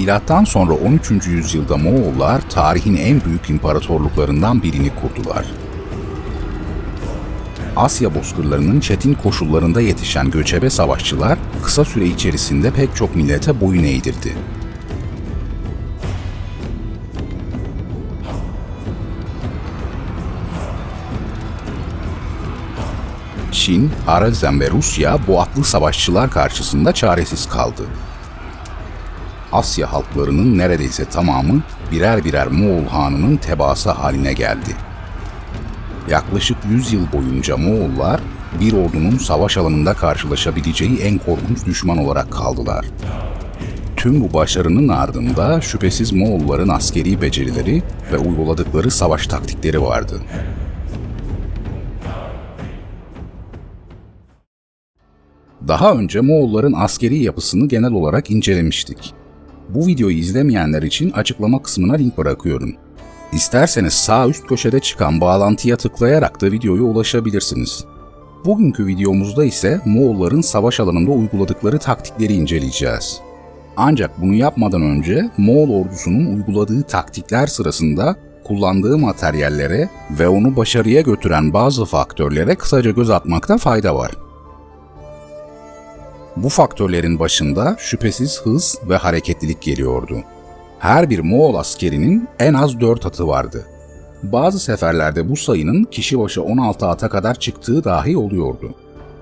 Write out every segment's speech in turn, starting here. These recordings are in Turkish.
Milattan sonra 13. yüzyılda Moğollar tarihin en büyük imparatorluklarından birini kurdular. Asya bozkırlarının çetin koşullarında yetişen göçebe savaşçılar kısa süre içerisinde pek çok millete boyun eğdirdi. Çin, Harazm ve Rusya bu atlı savaşçılar karşısında çaresiz kaldı. Asya halklarının neredeyse tamamı birer birer Moğol hanının tebaası haline geldi. Yaklaşık 100 yıl boyunca Moğollar bir ordunun savaş alanında karşılaşabileceği en korkunç düşman olarak kaldılar. Tüm bu başarının ardında şüphesiz Moğolların askeri becerileri ve uyguladıkları savaş taktikleri vardı. Daha önce Moğolların askeri yapısını genel olarak incelemiştik. Bu videoyu izlemeyenler için açıklama kısmına link bırakıyorum. İsterseniz sağ üst köşede çıkan bağlantıya tıklayarak da videoya ulaşabilirsiniz. Bugünkü videomuzda ise Moğolların savaş alanında uyguladıkları taktikleri inceleyeceğiz. Ancak bunu yapmadan önce Moğol ordusunun uyguladığı taktikler sırasında kullandığı materyallere ve onu başarıya götüren bazı faktörlere kısaca göz atmakta fayda var. Bu faktörlerin başında şüphesiz hız ve hareketlilik geliyordu. Her bir Moğol askerinin en az 4 atı vardı. Bazı seferlerde bu sayının kişi başı 16 ata kadar çıktığı dahi oluyordu.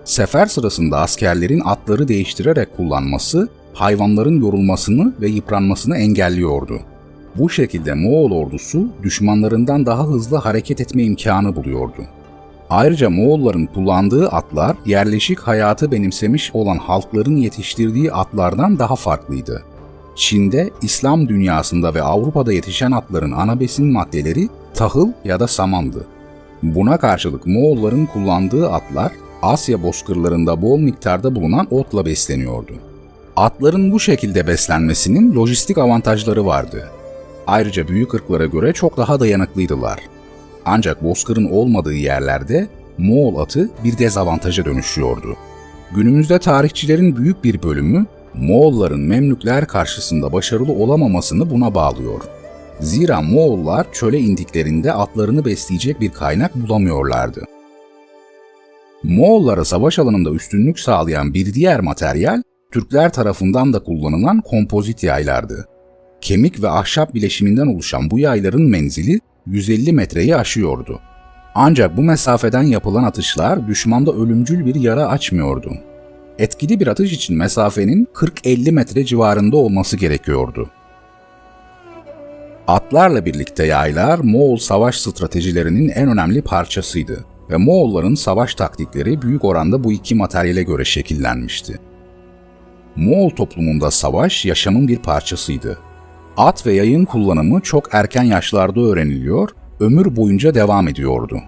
Sefer sırasında askerlerin atları değiştirerek kullanması, hayvanların yorulmasını ve yıpranmasını engelliyordu. Bu şekilde Moğol ordusu düşmanlarından daha hızlı hareket etme imkanı buluyordu. Ayrıca Moğolların kullandığı atlar yerleşik hayatı benimsemiş olan halkların yetiştirdiği atlardan daha farklıydı. Çin'de, İslam dünyasında ve Avrupa'da yetişen atların ana besin maddeleri tahıl ya da samandı. Buna karşılık Moğolların kullandığı atlar Asya bozkırlarında bol miktarda bulunan otla besleniyordu. Atların bu şekilde beslenmesinin lojistik avantajları vardı. Ayrıca büyük ırklara göre çok daha dayanıklıydılar. Ancak bozkırın olmadığı yerlerde Moğol atı bir dezavantaja dönüşüyordu. Günümüzde tarihçilerin büyük bir bölümü Moğolların Memlükler karşısında başarılı olamamasını buna bağlıyor. Zira Moğollar çöle indiklerinde atlarını besleyecek bir kaynak bulamıyorlardı. Moğollara savaş alanında üstünlük sağlayan bir diğer materyal, Türkler tarafından da kullanılan kompozit yaylardı. Kemik ve ahşap bileşiminden oluşan bu yayların menzili 150 metreyi aşıyordu. Ancak bu mesafeden yapılan atışlar düşmanda ölümcül bir yara açmıyordu. Etkili bir atış için mesafenin 40-50 metre civarında olması gerekiyordu. Atlarla birlikte yaylar Moğol savaş stratejilerinin en önemli parçasıydı ve Moğolların savaş taktikleri büyük oranda bu iki materyale göre şekillenmişti. Moğol toplumunda savaş yaşamın bir parçasıydı. At ve yayın kullanımı çok erken yaşlarda öğreniliyor, ömür boyunca devam ediyordu.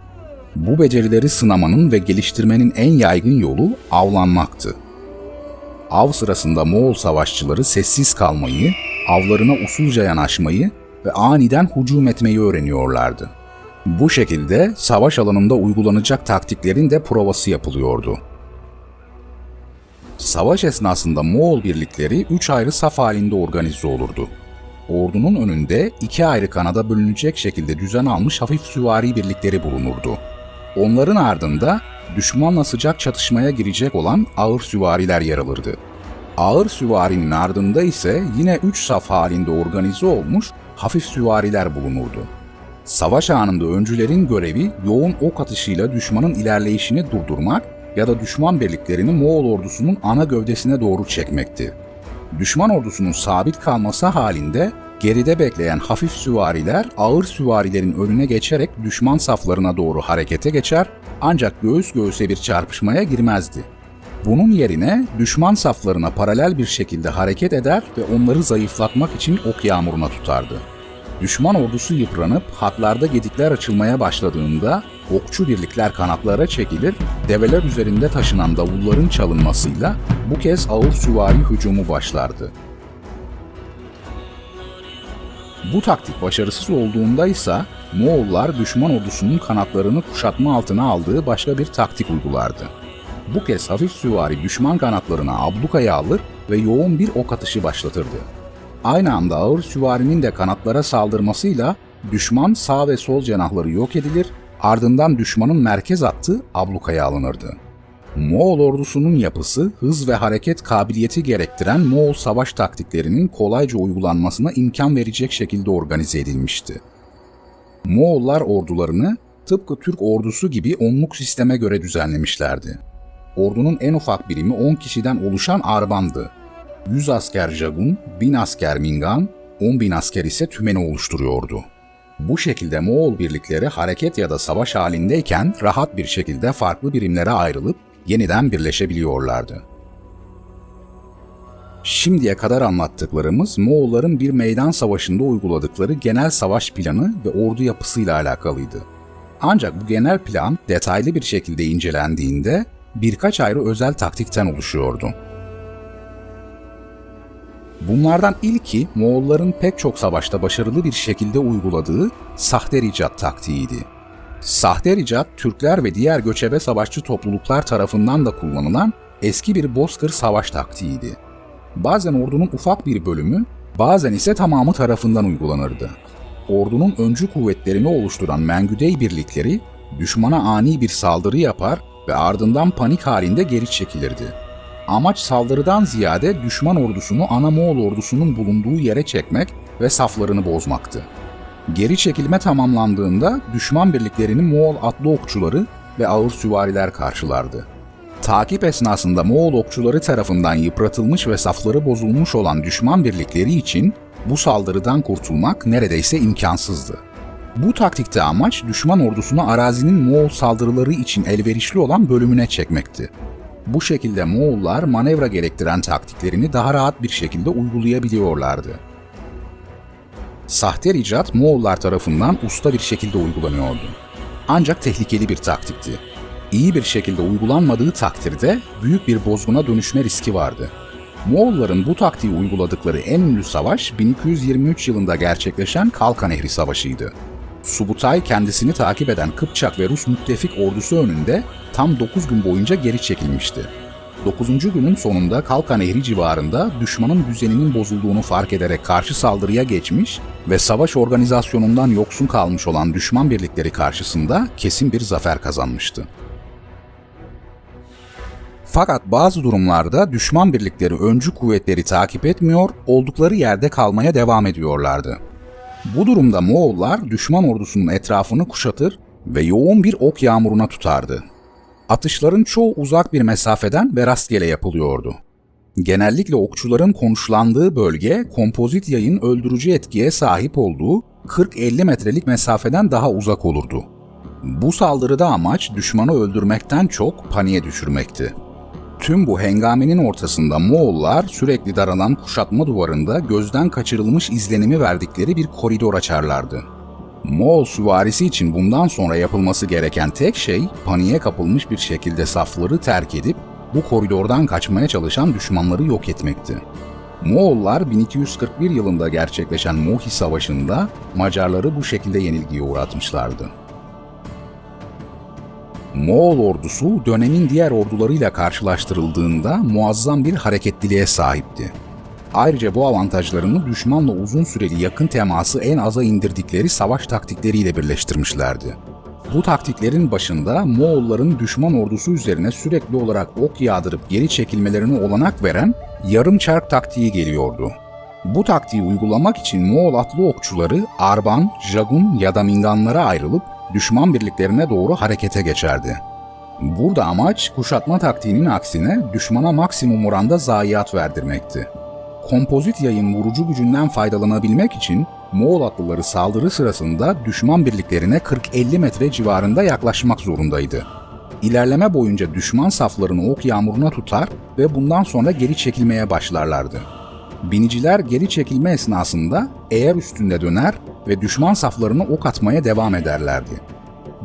Bu becerileri sınamanın ve geliştirmenin en yaygın yolu avlanmaktı. Av sırasında Moğol savaşçıları sessiz kalmayı, avlarına usulca yanaşmayı ve aniden hücum etmeyi öğreniyorlardı. Bu şekilde savaş alanında uygulanacak taktiklerin de provası yapılıyordu. Savaş esnasında Moğol birlikleri üç ayrı saf halinde organize olurdu. Ordunun önünde iki ayrı kanada bölünecek şekilde düzen almış hafif süvari birlikleri bulunurdu. Onların ardında düşmanla sıcak çatışmaya girecek olan ağır süvariler yer alırdı. Ağır süvarinin ardında ise yine üç saf halinde organize olmuş hafif süvariler bulunurdu. Savaş anında öncülerin görevi yoğun ok atışıyla düşmanın ilerleyişini durdurmak ya da düşman birliklerini Moğol ordusunun ana gövdesine doğru çekmekti. Düşman ordusunun sabit kalması halinde geride bekleyen hafif süvariler ağır süvarilerin önüne geçerek düşman saflarına doğru harekete geçer ancak göğüs göğüse bir çarpışmaya girmezdi. Bunun yerine düşman saflarına paralel bir şekilde hareket eder ve onları zayıflatmak için ok yağmuruna tutardı. Düşman ordusu yıpranıp hatlarda gedikler açılmaya başladığında okçu birlikler kanatlara çekilir, develer üzerinde taşınan davulların çalınmasıyla bu kez ağır süvari hücumu başlardı. Bu taktik başarısız olduğunda ise Moğollar düşman ordusunun kanatlarını kuşatma altına aldığı başka bir taktik uygulardı. Bu kez hafif süvari düşman kanatlarına ablukaya alır ve yoğun bir ok atışı başlatırdı. Aynı anda ağır süvarinin de kanatlara saldırmasıyla düşman sağ ve sol cenahları yok edilir, ardından düşmanın merkez hattı ablukaya alınırdı. Moğol ordusunun yapısı, hız ve hareket kabiliyeti gerektiren Moğol savaş taktiklerinin kolayca uygulanmasına imkan verecek şekilde organize edilmişti. Moğollar ordularını tıpkı Türk ordusu gibi onluk sisteme göre düzenlemişlerdi. Ordunun en ufak birimi 10 kişiden oluşan arbandı. 100 asker jagun, 1000 asker mingan, 10 bin asker ise tümeni oluşturuyordu. Bu şekilde Moğol birlikleri hareket ya da savaş halindeyken rahat bir şekilde farklı birimlere ayrılıp yeniden birleşebiliyorlardı. Şimdiye kadar anlattıklarımız Moğolların bir meydan savaşında uyguladıkları genel savaş planı ve ordu yapısıyla alakalıydı. Ancak bu genel plan detaylı bir şekilde incelendiğinde birkaç ayrı özel taktikten oluşuyordu. Bunlardan ilki Moğolların pek çok savaşta başarılı bir şekilde uyguladığı sahte ricat taktiğiydi. Sahte ricat, Türkler ve diğer göçebe savaşçı topluluklar tarafından da kullanılan eski bir bozkır savaş taktiğiydi. Bazen ordunun ufak bir bölümü, bazen ise tamamı tarafından uygulanırdı. Ordunun öncü kuvvetlerini oluşturan Mengüdey birlikleri düşmana ani bir saldırı yapar ve ardından panik halinde geri çekilirdi. Amaç saldırıdan ziyade düşman ordusunu ana Moğol ordusunun bulunduğu yere çekmek ve saflarını bozmaktı. Geri çekilme tamamlandığında düşman birliklerini Moğol atlı okçuları ve ağır süvariler karşılardı. Takip esnasında Moğol okçuları tarafından yıpratılmış ve safları bozulmuş olan düşman birlikleri için bu saldırıdan kurtulmak neredeyse imkansızdı. Bu taktikte amaç düşman ordusunu arazinin Moğol saldırıları için elverişli olan bölümüne çekmekti. Bu şekilde Moğollar manevra gerektiren taktiklerini daha rahat bir şekilde uygulayabiliyorlardı. Sahte ricat Moğollar tarafından usta bir şekilde uygulanıyordu. Ancak tehlikeli bir taktikti. İyi bir şekilde uygulanmadığı takdirde büyük bir bozguna dönüşme riski vardı. Moğolların bu taktiği uyguladıkları en ünlü savaş 1223 yılında gerçekleşen Kalka Nehri Savaşı'ydı. Subutay kendisini takip eden Kıpçak ve Rus müttefik ordusu önünde tam 9 gün boyunca geri çekilmişti. 9. günün sonunda Kalka Nehri civarında düşmanın düzeninin bozulduğunu fark ederek karşı saldırıya geçmiş ve savaş organizasyonundan yoksun kalmış olan düşman birlikleri karşısında kesin bir zafer kazanmıştı. Fakat bazı durumlarda düşman birlikleri öncü kuvvetleri takip etmiyor, oldukları yerde kalmaya devam ediyorlardı. Bu durumda Moğollar düşman ordusunun etrafını kuşatır ve yoğun bir ok yağmuruna tutardı. Atışların çoğu uzak bir mesafeden ve rastgele yapılıyordu. Genellikle okçuların konuşlandığı bölge kompozit yayın öldürücü etkiye sahip olduğu 40-50 metrelik mesafeden daha uzak olurdu. Bu saldırıda amaç düşmanı öldürmekten çok paniğe düşürmekti. Tüm bu hengamenin ortasında Moğollar sürekli daralan kuşatma duvarında gözden kaçırılmış izlenimi verdikleri bir koridor açarlardı. Moğol süvarisi için bundan sonra yapılması gereken tek şey paniğe kapılmış bir şekilde safları terk edip bu koridordan kaçmaya çalışan düşmanları yok etmekti. Moğollar 1241 yılında gerçekleşen Mohi Savaşı'nda Macarları bu şekilde yenilgiye uğratmışlardı. Moğol ordusu dönemin diğer ordularıyla karşılaştırıldığında muazzam bir hareketliliğe sahipti. Ayrıca bu avantajlarını düşmanla uzun süreli yakın teması en aza indirdikleri savaş taktikleriyle birleştirmişlerdi. Bu taktiklerin başında Moğolların düşman ordusu üzerine sürekli olarak ok yağdırıp geri çekilmelerine olanak veren yarım çark taktiği geliyordu. Bu taktiği uygulamak için Moğol atlı okçuları Arban, Jagun ya da Minganlara ayrılıp düşman birliklerine doğru harekete geçerdi. Burada amaç kuşatma taktiğinin aksine düşmana maksimum oranda zayiat verdirmekti. Kompozit yayın vurucu gücünden faydalanabilmek için Moğol atlıları saldırı sırasında düşman birliklerine 40-50 metre civarında yaklaşmak zorundaydı. İlerleme boyunca düşman saflarını ok yağmuruna tutar ve bundan sonra geri çekilmeye başlarlardı. Biniciler geri çekilme esnasında eğer üstünde döner ve düşman saflarına ok atmaya devam ederlerdi.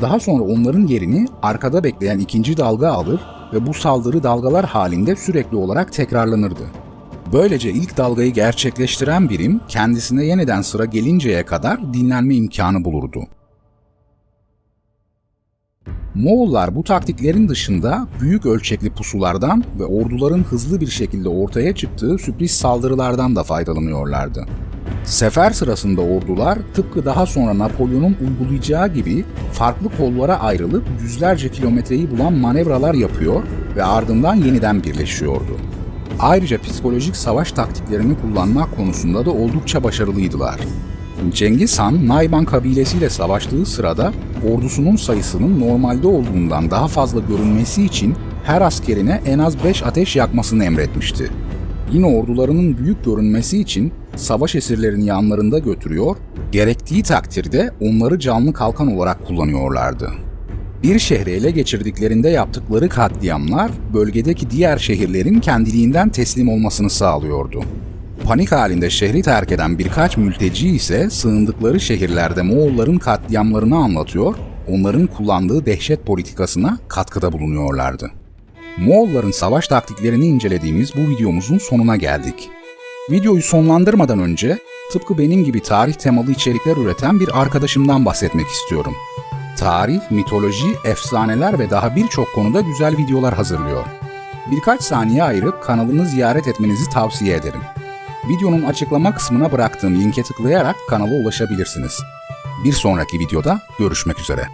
Daha sonra onların yerini arkada bekleyen ikinci dalga alır ve bu saldırı dalgalar halinde sürekli olarak tekrarlanırdı. Böylece ilk dalgayı gerçekleştiren birim kendisine yeniden sıra gelinceye kadar dinlenme imkanı bulurdu. Moğollar bu taktiklerin dışında büyük ölçekli pusulardan ve orduların hızlı bir şekilde ortaya çıktığı sürpriz saldırılardan da faydalanıyorlardı. Sefer sırasında ordular tıpkı daha sonra Napolyon'un uygulayacağı gibi farklı kollara ayrılıp yüzlerce kilometreyi bulan manevralar yapıyor ve ardından yeniden birleşiyordu. Ayrıca psikolojik savaş taktiklerini kullanmak konusunda da oldukça başarılıydılar. Cengiz Han, Nayban kabilesiyle savaştığı sırada ordusunun sayısının normalde olduğundan daha fazla görünmesi için her askerine en az 5 ateş yakmasını emretmişti. Yine ordularının büyük görünmesi için savaş esirlerini yanlarında götürüyor, gerektiği takdirde onları canlı kalkan olarak kullanıyorlardı. Bir şehri ele geçirdiklerinde yaptıkları katliamlar bölgedeki diğer şehirlerin kendiliğinden teslim olmasını sağlıyordu. Panik halinde şehri terk eden birkaç mülteci ise sığındıkları şehirlerde Moğolların katliamlarını anlatıyor, onların kullandığı dehşet politikasına katkıda bulunuyorlardı. Moğolların savaş taktiklerini incelediğimiz bu videomuzun sonuna geldik. Videoyu sonlandırmadan önce tıpkı benim gibi tarih temalı içerikler üreten bir arkadaşımdan bahsetmek istiyorum. Tarih, mitoloji, efsaneler ve daha birçok konuda güzel videolar hazırlıyor. Birkaç saniye ayırıp kanalını ziyaret etmenizi tavsiye ederim. Videonun açıklama kısmına bıraktığım linke tıklayarak kanala ulaşabilirsiniz. Bir sonraki videoda görüşmek üzere.